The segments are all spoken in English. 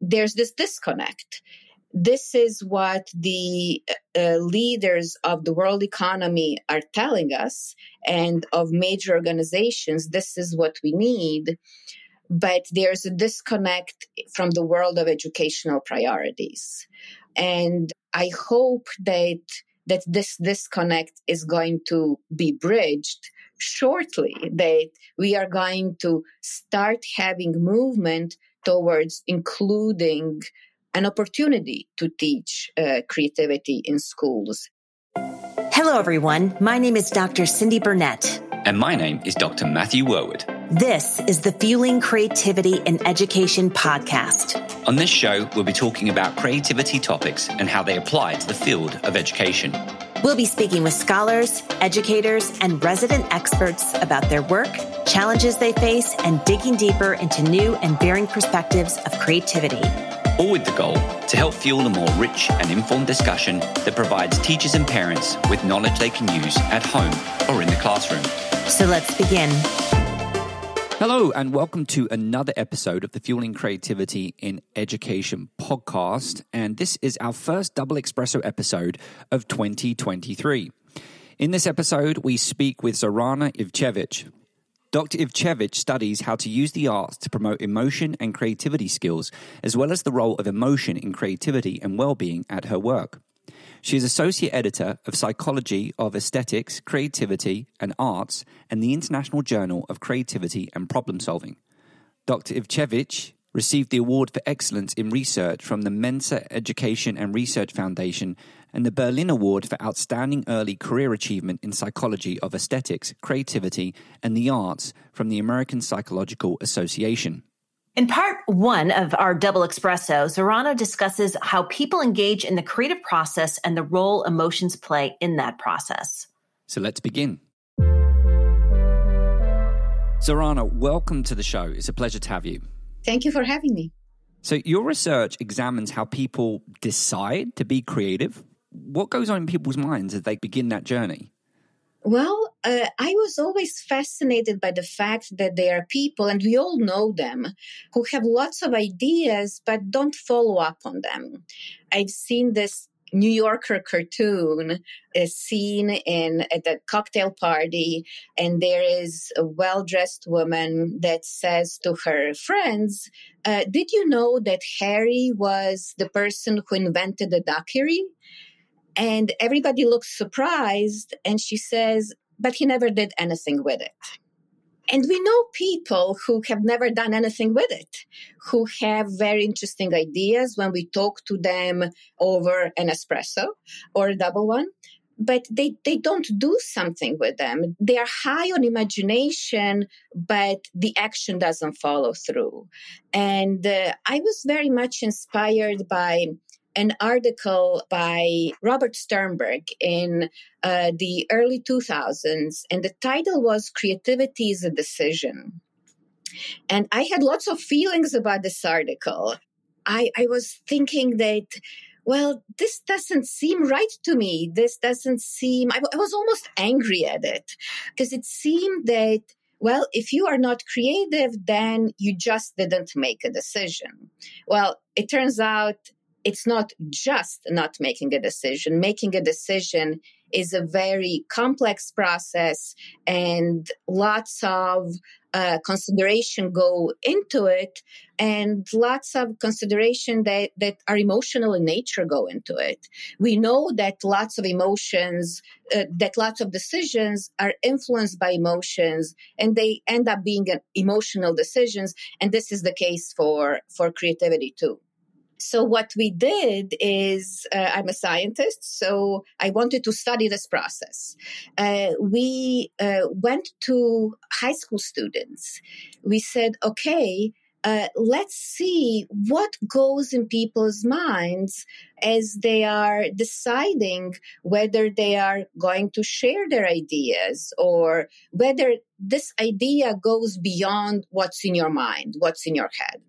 there's this disconnect. This is what the uh, leaders of the world economy are telling us and of major organizations. This is what we need. But there's a disconnect from the world of educational priorities. And I hope that that this disconnect is going to be bridged shortly, that we are going to start having movement towards including an opportunity to teach uh, creativity in schools. Hello, everyone. My name is Dr. Cyndi Burnett. And my name is Dr. Matthew Worwood. This is the Fueling Creativity in Education podcast. On this show, we'll be talking about creativity topics and how they apply to the field of education. We'll be speaking with scholars, educators, and resident experts about their work, challenges they face, and digging deeper into new and varying perspectives of creativity. All with the goal to help fuel a more rich and informed discussion that provides teachers and parents with knowledge they can use at home or in the classroom. So let's begin. Hello, and welcome to another episode of the Fueling Creativity in Education podcast. And this is our first double espresso episode of 2023. In this episode, we speak with Zorana Ivcevic. Dr. Ivcevic studies how to use the arts to promote emotion and creativity skills, as well as the role of emotion in creativity and well being at her work. She is Associate Editor of Psychology of Aesthetics, Creativity and Arts and the International Journal of Creativity and Problem Solving. Dr. Ivcevic received the Award for Excellence in Research from the Mensa Education and Research Foundation and the Berlyne Award for Outstanding Early Career Achievement in Psychology of Aesthetics, Creativity and the Arts from the American Psychological Association. In part one of our double espresso, Zorana discusses how people engage in the creative process and the role emotions play in that process. So let's begin. Zorana, welcome to the show. It's a pleasure to have you. Thank you for having me. So, your research examines how people decide to be creative. What goes on in people's minds as they begin that journey? Well, uh, I was always fascinated by the fact that there are people, and we all know them, who have lots of ideas but don't follow up on them. I've seen this New Yorker cartoon a scene in at a cocktail party, and there is a well-dressed woman that says to her friends, uh, "Did you know that Harry was the person who invented the daiquiri?" And everybody looks surprised. And she says, but he never did anything with it. And we know people who have never done anything with it, who have very interesting ideas when we talk to them over an espresso or a double one. But they, they don't do something with them. They are high on imagination, but the action doesn't follow through. And uh, I was very much inspired by an article by Robert Sternberg in uh, the early 2000s, and the title was Creativity is a Decision. And I had lots of feelings about this article. I, I was thinking that, well, this doesn't seem right to me. This doesn't seem, I, I was almost angry at it because it seemed that well, if you are not creative, then you just didn't make a decision. Well, it turns out it's not just not making a decision. Making a decision is a very complex process and lots of uh, consideration go into it and lots of consideration that, that are emotional in nature go into it we know that lots of emotions uh, that lots of decisions are influenced by emotions and they end up being emotional decisions and this is the case for for creativity too so what we did is, uh, I'm a scientist, so I wanted to study this process. Uh, we uh, went to high school students. We said, okay, uh, let's see what goes in people's minds as they are deciding whether they are going to share their ideas or whether this idea goes beyond what's in your mind, what's in your head.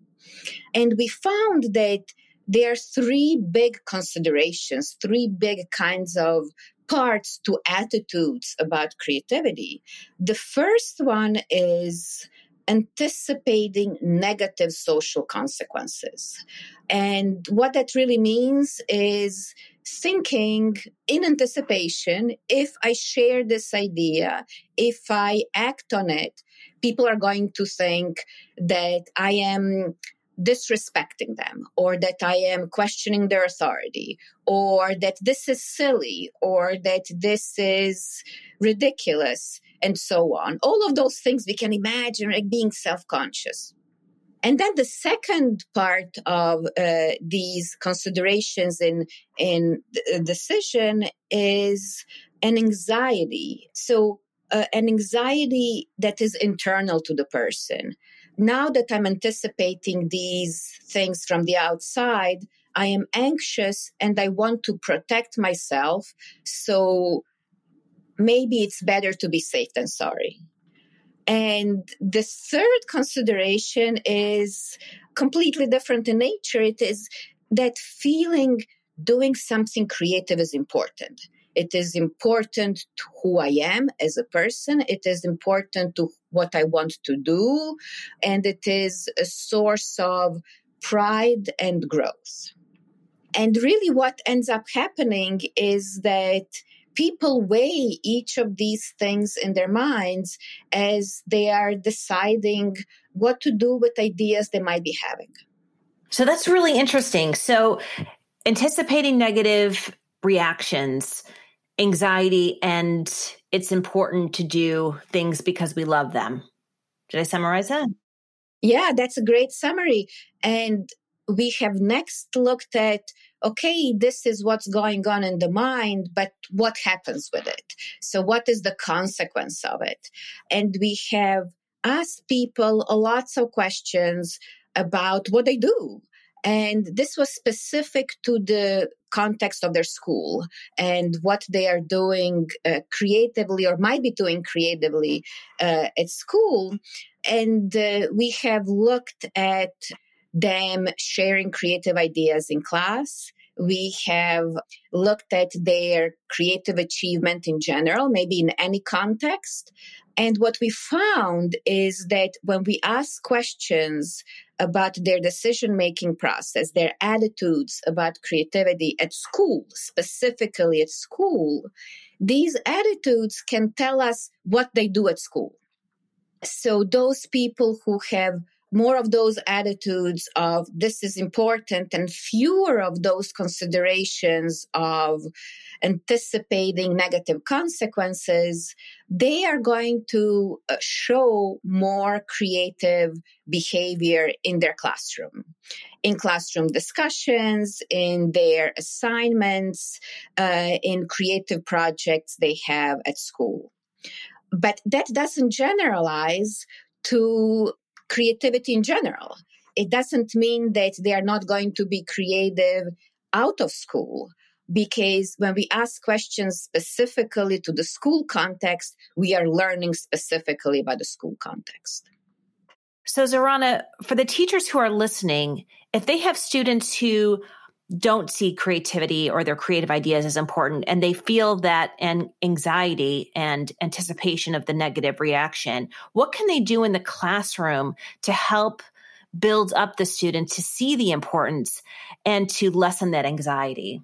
And we found that there are three big considerations, three big kinds of parts to attitudes about creativity. The first one is anticipating negative social consequences. And what that really means is thinking in anticipation if I share this idea, if I act on it, people are going to think that I am disrespecting them or that I am questioning their authority or that this is silly or that this is ridiculous and so on. All of those things we can imagine like being self conscious. And then the second part of uh, these considerations in in decision is an anxiety. So uh, an anxiety that is internal to the person. Now that I'm anticipating these things from the outside, I am anxious and I want to protect myself. So maybe it's better to be safe than sorry. And the third consideration is completely different in nature. It is that feeling doing something creative is important. It is important to who I am as a person. It is important to what I want to do. And it is a source of pride and growth. And really, what ends up happening is that people weigh each of these things in their minds as they are deciding what to do with ideas they might be having. So that's really interesting. So, anticipating negative reactions, anxiety, and it's important to do things because we love them. Did I summarize that? Yeah, that's a great summary. And we have next looked at okay, this is what's going on in the mind, but what happens with it? So, what is the consequence of it? And we have asked people lots of questions about what they do. And this was specific to the context of their school and what they are doing uh, creatively or might be doing creatively uh, at school. And uh, we have looked at them sharing creative ideas in class. We have looked at their creative achievement in general, maybe in any context. And what we found is that when we ask questions about their decision making process, their attitudes about creativity at school, specifically at school, these attitudes can tell us what they do at school. So, those people who have more of those attitudes of this is important and fewer of those considerations of anticipating negative consequences, they are going to uh, show more creative behavior in their classroom, in classroom discussions, in their assignments, uh, in creative projects they have at school. But that doesn't generalize to creativity in general. It doesn't mean that they are not going to be creative out of school because when we ask questions specifically to the school context, we are learning specifically about the school context. So, Zorana, for the teachers who are listening, if they have students who don't see creativity or their creative ideas as important and they feel that and anxiety and anticipation of the negative reaction. What can they do in the classroom to help build up the student to see the importance and to lessen that anxiety?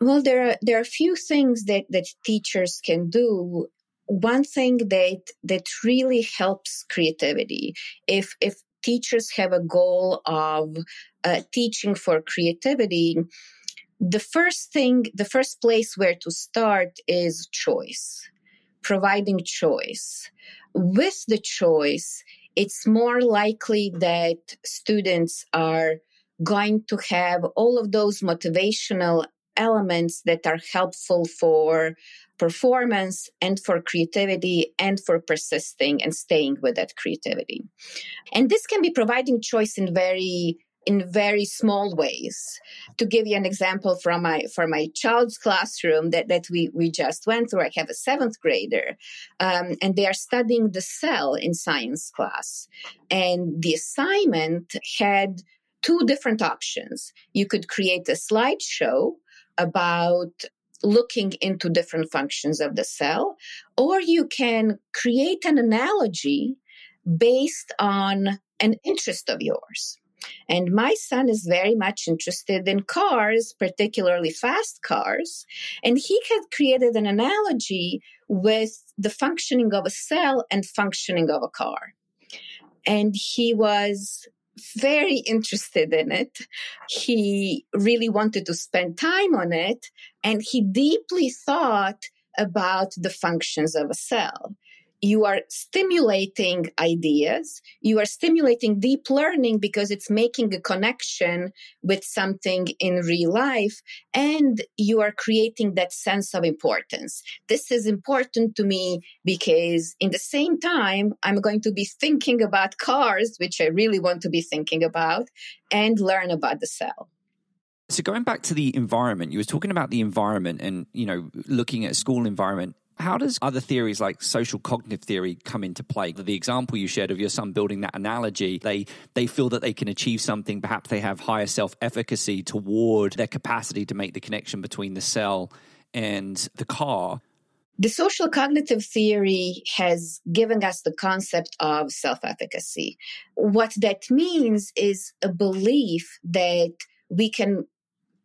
Well there are there are a few things that that teachers can do. One thing that that really helps creativity. If if teachers have a goal of uh, teaching for creativity, the first thing, the first place where to start is choice, providing choice. With the choice, it's more likely that students are going to have all of those motivational elements that are helpful for performance and for creativity and for persisting and staying with that creativity. And this can be providing choice in very in very small ways. To give you an example from my from my child's classroom that, that we, we just went through, I have a seventh grader, um, and they are studying the cell in science class. And the assignment had two different options. You could create a slideshow about looking into different functions of the cell, or you can create an analogy based on an interest of yours. And my son is very much interested in cars, particularly fast cars. And he had created an analogy with the functioning of a cell and functioning of a car. And he was very interested in it. He really wanted to spend time on it. And he deeply thought about the functions of a cell you are stimulating ideas you are stimulating deep learning because it's making a connection with something in real life and you are creating that sense of importance this is important to me because in the same time i'm going to be thinking about cars which i really want to be thinking about and learn about the cell so going back to the environment, you were talking about the environment and, you know, looking at a school environment. How does other theories like social cognitive theory come into play? The example you shared of your son building that analogy, they they feel that they can achieve something, perhaps they have higher self-efficacy toward their capacity to make the connection between the cell and the car. The social cognitive theory has given us the concept of self efficacy. What that means is a belief that we can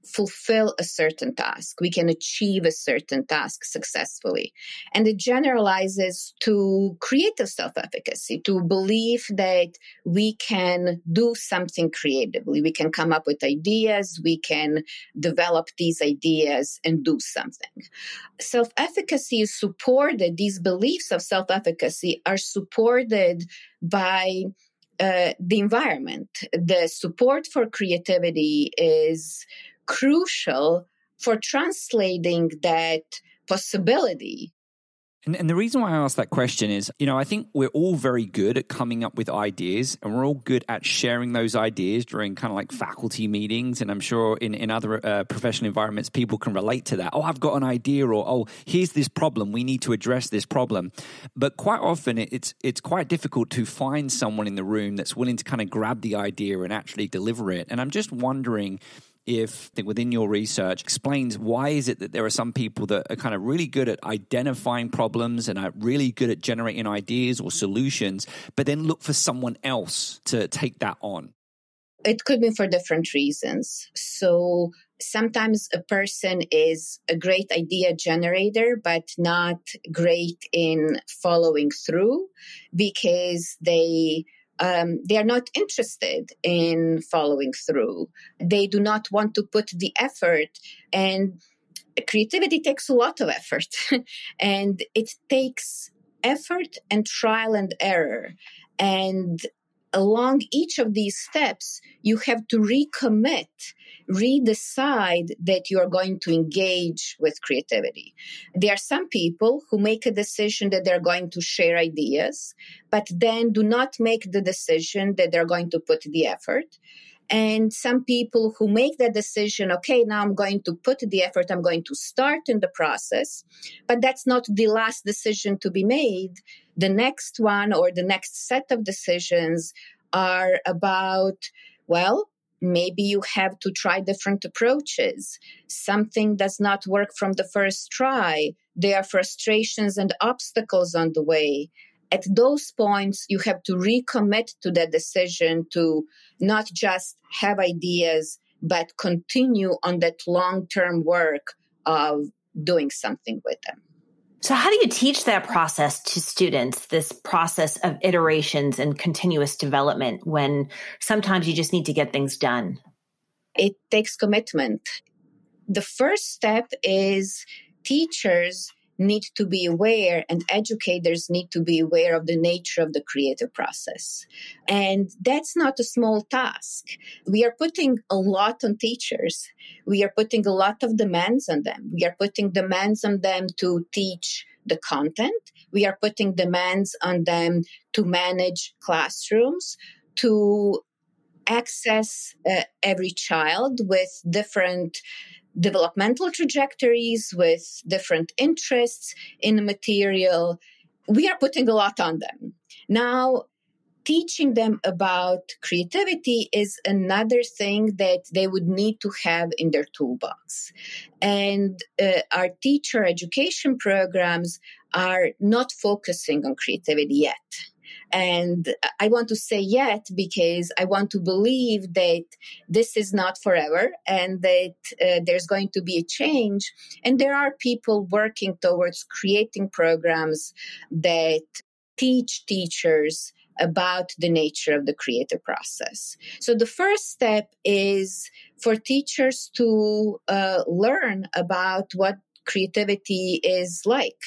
fulfill a certain task. We can achieve a certain task successfully. And it generalizes to creative self efficacy, to believe that we can do something creatively. We can come up with ideas, we can develop these ideas and do something. Self efficacy is supported, these beliefs of self efficacy are supported by uh, the environment. The support for creativity is crucial for translating that possibility and, and, the reason why I ask that question is, you know, I think we're all very good at coming up with ideas and we're all good at sharing those ideas during kind of like faculty meetings. And I'm sure in, in other uh, professional environments, people can relate to that. Oh, I've got an idea or, oh, here's this problem. We need to address this problem. But quite often it's, it's quite difficult to find someone in the room that's willing to kind of grab the idea and actually deliver it. And I'm just wondering, if within your research explains why is it that there are some people that are kind of really good at identifying problems and are really good at generating ideas or solutions but then look for someone else to take that on? It could be for different reasons. So sometimes a person is a great idea generator but not great in following through because they um, they are not interested in following through. They do not want to put the effort and creativity takes a lot of effort and it takes effort and trial and error and along each of these steps, you have to recommit, redecide that you are going to engage with creativity. There are some people who make a decision that they're going to share ideas, but then do not make the decision that they're going to put the effort and some people who make that decision okay now i'm going to put the effort i'm going to start in the process but that's not the last decision to be made. The next one or the next set of decisions are about well maybe you have to try different approaches. Something does not work from the first try. There are frustrations and obstacles on the way at those points, you have to recommit to that decision to not just have ideas, but continue on that long term work of doing something with them. So, how do you teach that process to students, this process of iterations and continuous development when sometimes you just need to get things done? It takes commitment. The first step is teachers need to be aware and educators need to be aware of the nature of the creative process. And that's not a small task. We are putting a lot on teachers. We are putting a lot of demands on them. We are putting demands on them to teach the content. We are putting demands on them to manage classrooms, to access uh, every child with different developmental trajectories, with different interests in the material. We are putting a lot on them. Now, teaching them about creativity is another thing that they would need to have in their toolbox. And uh, our teacher education programs are not focusing on creativity yet. And I want to say yet because I want to believe that this is not forever and that uh, there's going to be a change. And there are people working towards creating programs that teach teachers about the nature of the creative process. So the first step is for teachers to uh, learn about what creativity is like.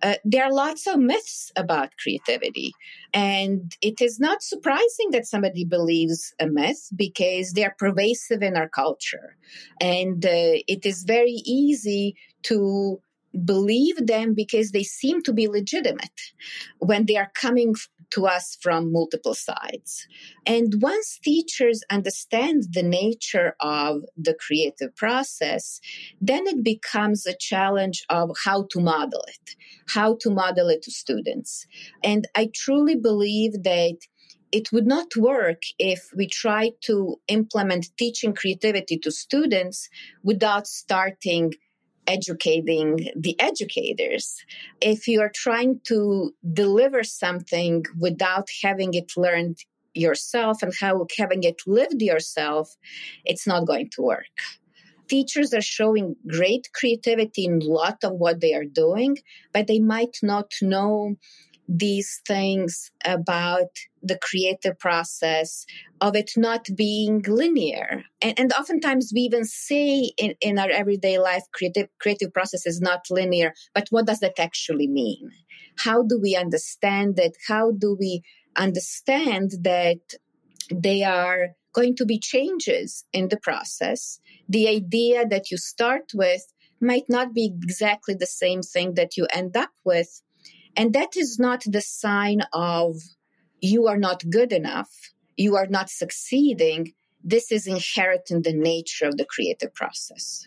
Uh, there are lots of myths about creativity, and it is not surprising that somebody believes a myth because they are pervasive in our culture. And uh, it is very easy to believe them because they seem to be legitimate when they are coming to us from multiple sides. And once teachers understand the nature of the creative process, then it becomes a challenge of how to model it, how to model it to students. And I truly believe that it would not work if we try to implement teaching creativity to students without starting educating the educators. If you are trying to deliver something without having it learned yourself and how having it lived yourself, it's not going to work. Teachers are showing great creativity in a lot of what they are doing, but they might not know these things about the creative process of it not being linear. And, and oftentimes we even say in, in our everyday life creative creative process is not linear but what does that actually mean? How do we understand it? How do we understand that they are going to be changes in the process? The idea that you start with might not be exactly the same thing that you end up with and that is not the sign of you are not good enough, you are not succeeding. This is inherent in the nature of the creative process.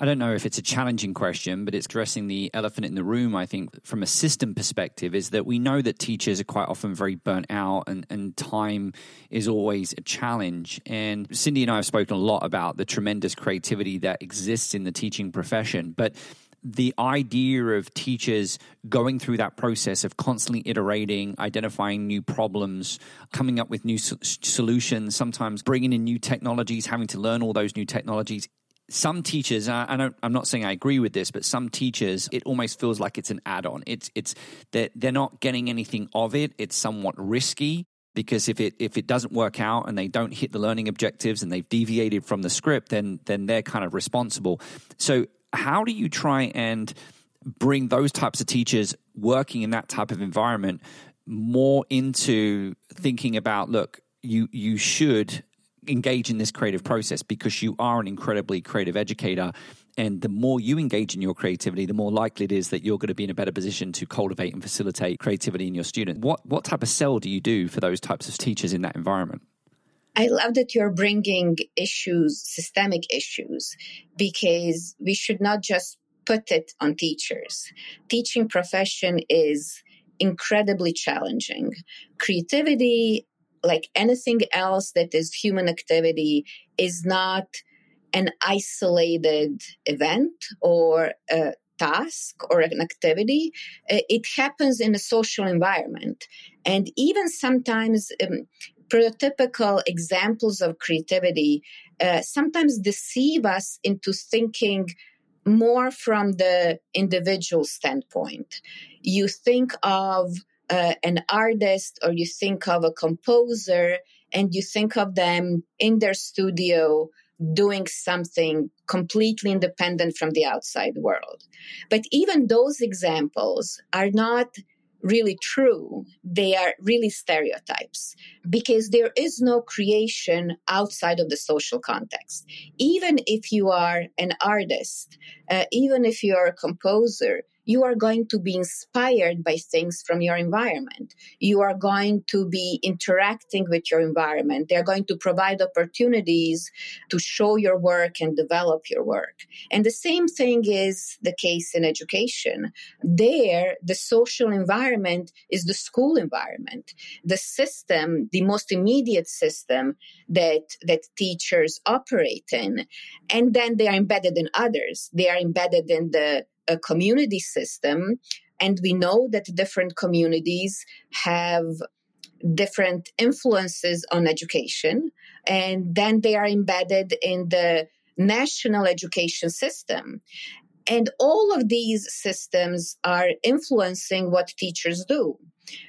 I don't know if it's a challenging question, but it's addressing the elephant in the room, I think, from a system perspective, is that we know that teachers are quite often very burnt out and, and time is always a challenge. And Cyndi and I have spoken a lot about the tremendous creativity that exists in the teaching profession. But the idea of teachers going through that process of constantly iterating, identifying new problems, coming up with new so- solutions, sometimes bringing in new technologies, having to learn all those new technologies. Some teachers, I don't, I'm not saying I agree with this, but some teachers, it almost feels like it's an add-on. It's, it's they're, they're not getting anything of it. It's somewhat risky because if it if it doesn't work out and they don't hit the learning objectives and they've deviated from the script, then then they're kind of responsible. So how do you try and bring those types of teachers working in that type of environment more into thinking about look you you should engage in this creative process because you are an incredibly creative educator. And the more you engage in your creativity the more likely it is that you're going to be in a better position to cultivate and facilitate creativity in your students what what type of sell do you do for those types of teachers in that environment I love that you're bringing issues, systemic issues, because we should not just put it on teachers. Teaching profession is incredibly challenging. Creativity, like anything else that is human activity, is not an isolated event or a task or an activity. It happens in a social environment. And even sometimes um, prototypical examples of creativity uh, sometimes deceive us into thinking more from the individual standpoint. You think of uh, an artist or you think of a composer and you think of them in their studio doing something completely independent from the outside world. But even those examples are not really true, they are really stereotypes because there is no creation outside of the social context. Even if you are an artist, uh, even if you are a composer, you are going to be inspired by things from your environment. You are going to be interacting with your environment. They're going to provide opportunities to show your work and develop your work. And the same thing is the case in education. There, the social environment is the school environment. The system, the most immediate system that, that teachers operate in. And then they are embedded in others. They are embedded in the a community system. And we know that different communities have different influences on education, and then they are embedded in the national education system. And all of these systems are influencing what teachers do.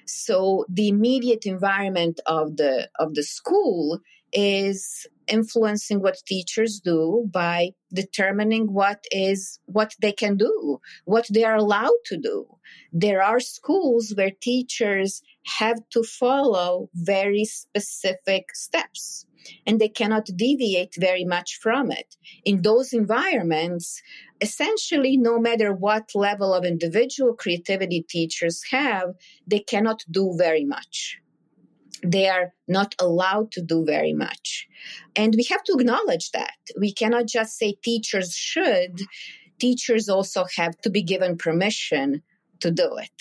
So the immediate environment of the of the school is influencing what teachers do by determining what is what they can do what they are allowed to do. There are schools where teachers have to follow very specific steps and they cannot deviate very much from it. In those environments essentially no matter what level of individual creativity teachers have they cannot do very much they are not allowed to do very much. And we have to acknowledge that. We cannot just say teachers should, teachers also have to be given permission to do it.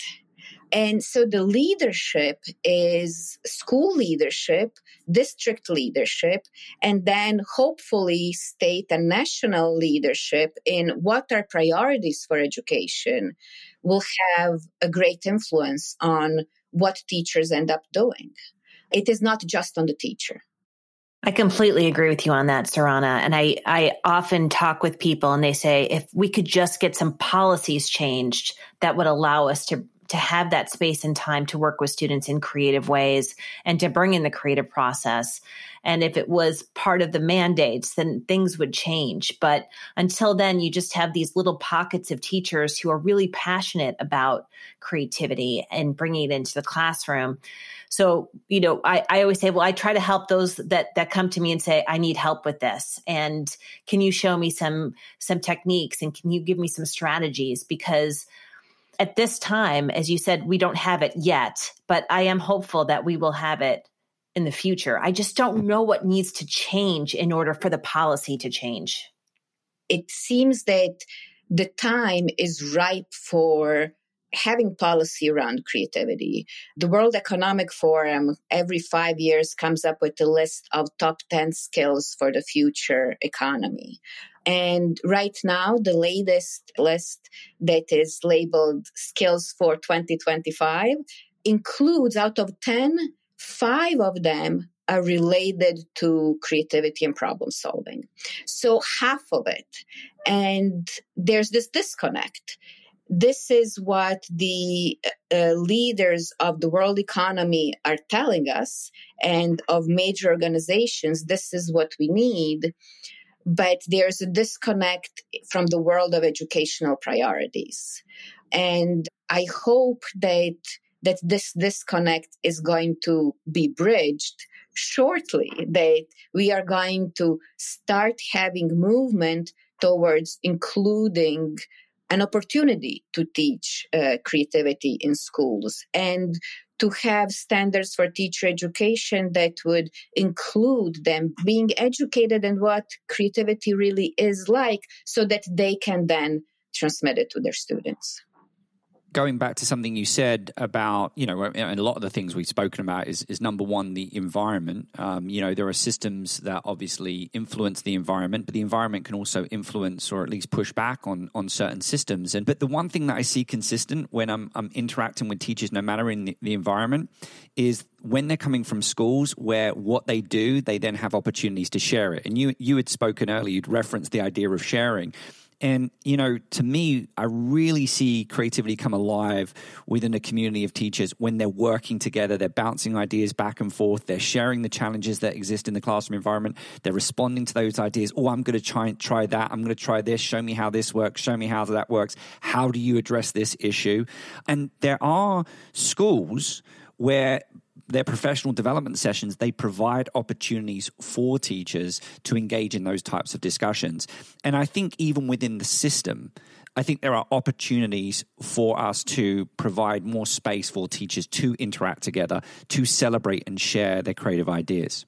And so the leadership is school leadership, district leadership, and then hopefully state and national leadership in what are priorities for education will have a great influence on what teachers end up doing. It is not just on the teacher. I completely agree with you on that, Zorana. And I, I often talk with people and they say, if we could just get some policies changed that would allow us to, to have that space and time to work with students in creative ways and to bring in the creative process. And if it was part of the mandates, then things would change. But until then, you just have these little pockets of teachers who are really passionate about creativity and bringing it into the classroom. So, you know, I, I always say, well, I try to help those that that come to me and say, I need help with this. And can you show me some some techniques and can you give me some strategies? Because at this time, as you said, we don't have it yet, but I am hopeful that we will have it in the future. I just don't mm-hmm. know what needs to change in order for the policy to change. It seems that the time is ripe for having policy around creativity. The World Economic Forum every five years comes up with a list of top 10 skills for the future economy. And right now, the latest list that is labeled skills for 2025 includes out of 10, five of them are related to creativity and problem solving. So half of it. And there's this disconnect this is what the uh, leaders of the world economy are telling us and of major organizations this is what we need but there's a disconnect from the world of educational priorities. And i hope that that this disconnect is going to be bridged shortly that we are going to start having movement towards including an opportunity to teach uh, creativity in schools. And to have standards for teacher education that would include them being educated in what creativity really is like so that they can then transmit it to their students going back to something you said about, you know, and a lot of the things we've spoken about is, is number one, the environment. Um, you know, there are systems that obviously influence the environment, but the environment can also influence or at least push back on, on certain systems. And but the one thing that I see consistent when I'm, I'm interacting with teachers, no matter in the, the environment, is when they're coming from schools where what they do, they then have opportunities to share it. And you you had spoken earlier, you'd referenced the idea of sharing. And, you know, to me, I really see creativity come alive within a community of teachers when they're working together, they're bouncing ideas back and forth, they're sharing the challenges that exist in the classroom environment, they're responding to those ideas. Oh, I'm going to try try that. I'm going to try this. Show me how this works. Show me how that works. How do you address this issue? And there are schools where their professional development sessions, they provide opportunities for teachers to engage in those types of discussions. And I think even within the system, I think there are opportunities for us to provide more space for teachers to interact together, to celebrate and share their creative ideas.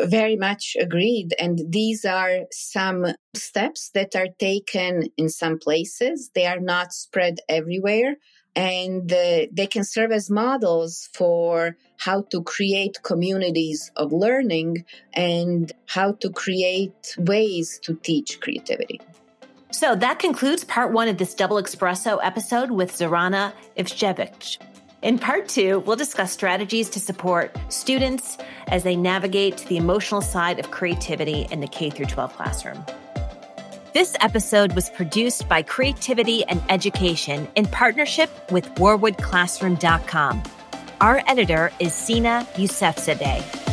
Very much agreed. And these are some steps that are taken in some places. They are not spread everywhere and uh, they can serve as models for how to create communities of learning and how to create ways to teach creativity. So that concludes part one of this double espresso episode with Zorana Ivcevic. In part two, we'll discuss strategies to support students as they navigate the emotional side of creativity in the K 12 classroom. This episode was produced by Creativity and Education in partnership with WorwoodClassroom.com. Our editor is Sina Yousefzadeh.